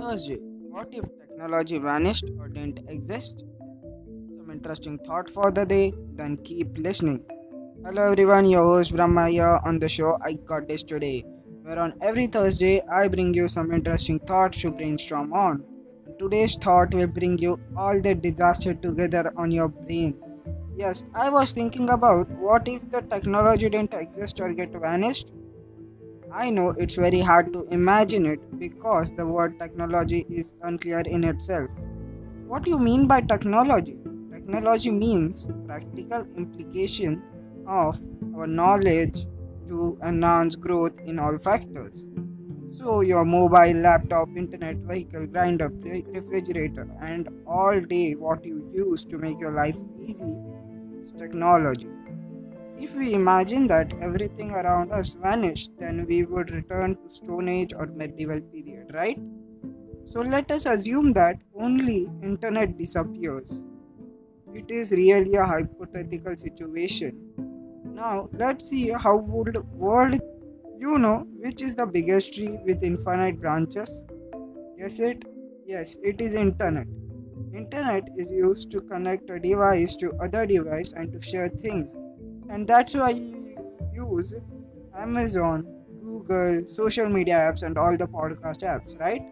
Thursday. What if technology vanished or didn't exist? Some interesting thought for the day, then keep listening. Hello everyone, your host Brahma here on the show I Got This Today, where on every Thursday I bring you some interesting thoughts to brainstorm on. Today's thought will bring you all the disaster together on your brain. Yes, I was thinking about what if the technology didn't exist or get vanished? I know it's very hard to imagine it because the word technology is unclear in itself. What do you mean by technology? Technology means practical implication of our knowledge to enhance growth in all factors. So, your mobile, laptop, internet, vehicle, grinder, refrigerator, and all day what you use to make your life easy is technology. If we imagine that everything around us vanished, then we would return to Stone Age or medieval period, right? So let us assume that only internet disappears. It is really a hypothetical situation. Now let's see how would world you know which is the biggest tree with infinite branches? Guess it? Yes, it is internet. Internet is used to connect a device to other device and to share things and that's why I use Amazon, Google, social media apps, and all the podcast apps, right?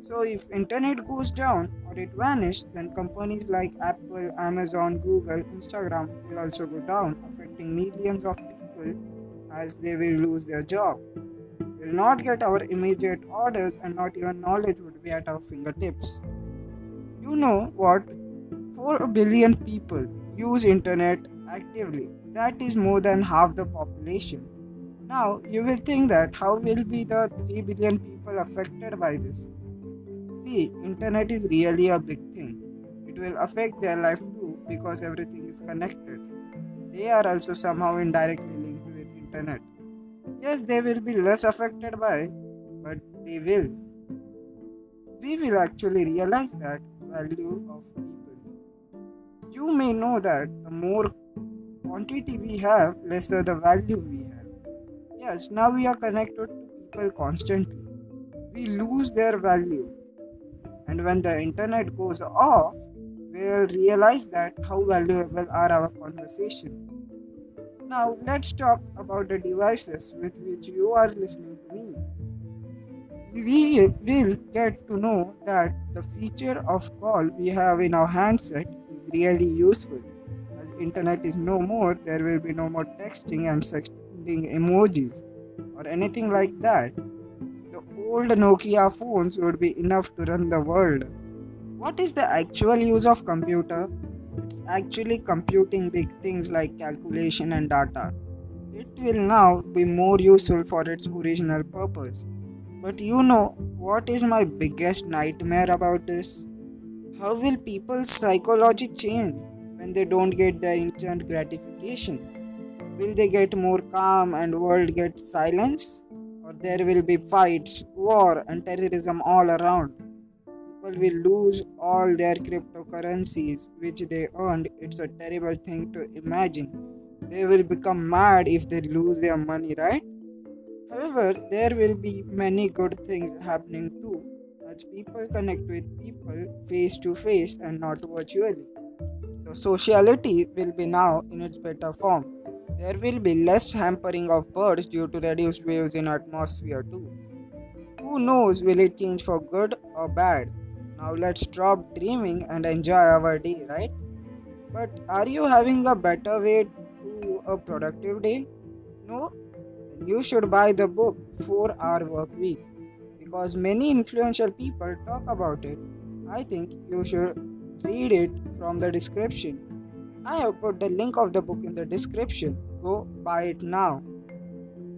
So if internet goes down or it vanishes, then companies like Apple, Amazon, Google, Instagram will also go down, affecting millions of people as they will lose their job. We'll not get our immediate orders and not even knowledge would be at our fingertips. You know what? 4 billion people use internet actively that is more than half the population. Now, you will think that how will be the 3 billion people affected by this? See, internet is really a big thing. It will affect their life too because everything is connected. They are also somehow indirectly linked with internet. Yes, they will be less affected by, but they will. We will actually realize that value of people. You may know that the more quantity we have, lesser the value we have. Yes, now we are connected to people constantly. We lose their value. And when the internet goes off, we'll realize that how valuable are our conversation. Now let's talk about the devices with which you are listening to me. We will get to know that the feature of call we have in our handset is really useful as internet is no more there will be no more texting and sending emojis or anything like that. The old nokia phones would be enough to run the world. What is the actual use of computer? It's actually computing big things like calculation and data. It will now be more useful for its original purpose. But you know what is my biggest nightmare about this? How will people's psychology change when they don't get their instant gratification? Will they get more calm and world get silence? Or there will be fights, war and terrorism all around? People will lose all their cryptocurrencies which they earned. It's a terrible thing to imagine. They will become mad if they lose their money, right? However, there will be many good things happening too, as people connect with people face to face and not virtually. Sociality will be now in its better form. There will be less hampering of birds due to reduced waves in atmosphere too. Who knows will it change for good or bad? Now let's stop dreaming and enjoy our day, right? But are you having a better way to a productive day? No? Then you should buy the book 4 Hour Work Week because many influential people talk about it. I think you should read it from the description. I have put the link of the book in the description. Go buy it now.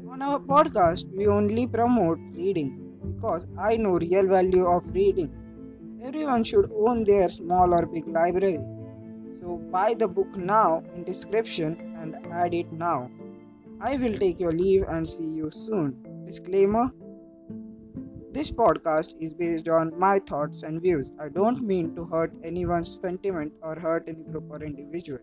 On our podcast, we only promote reading because I know real value of reading. Everyone should own their small or big library. So buy the book now in description and add it now. I will take your leave and see you soon. Disclaimer this podcast is based on my thoughts and views. I don't mean to hurt anyone's sentiment or hurt any group or individual.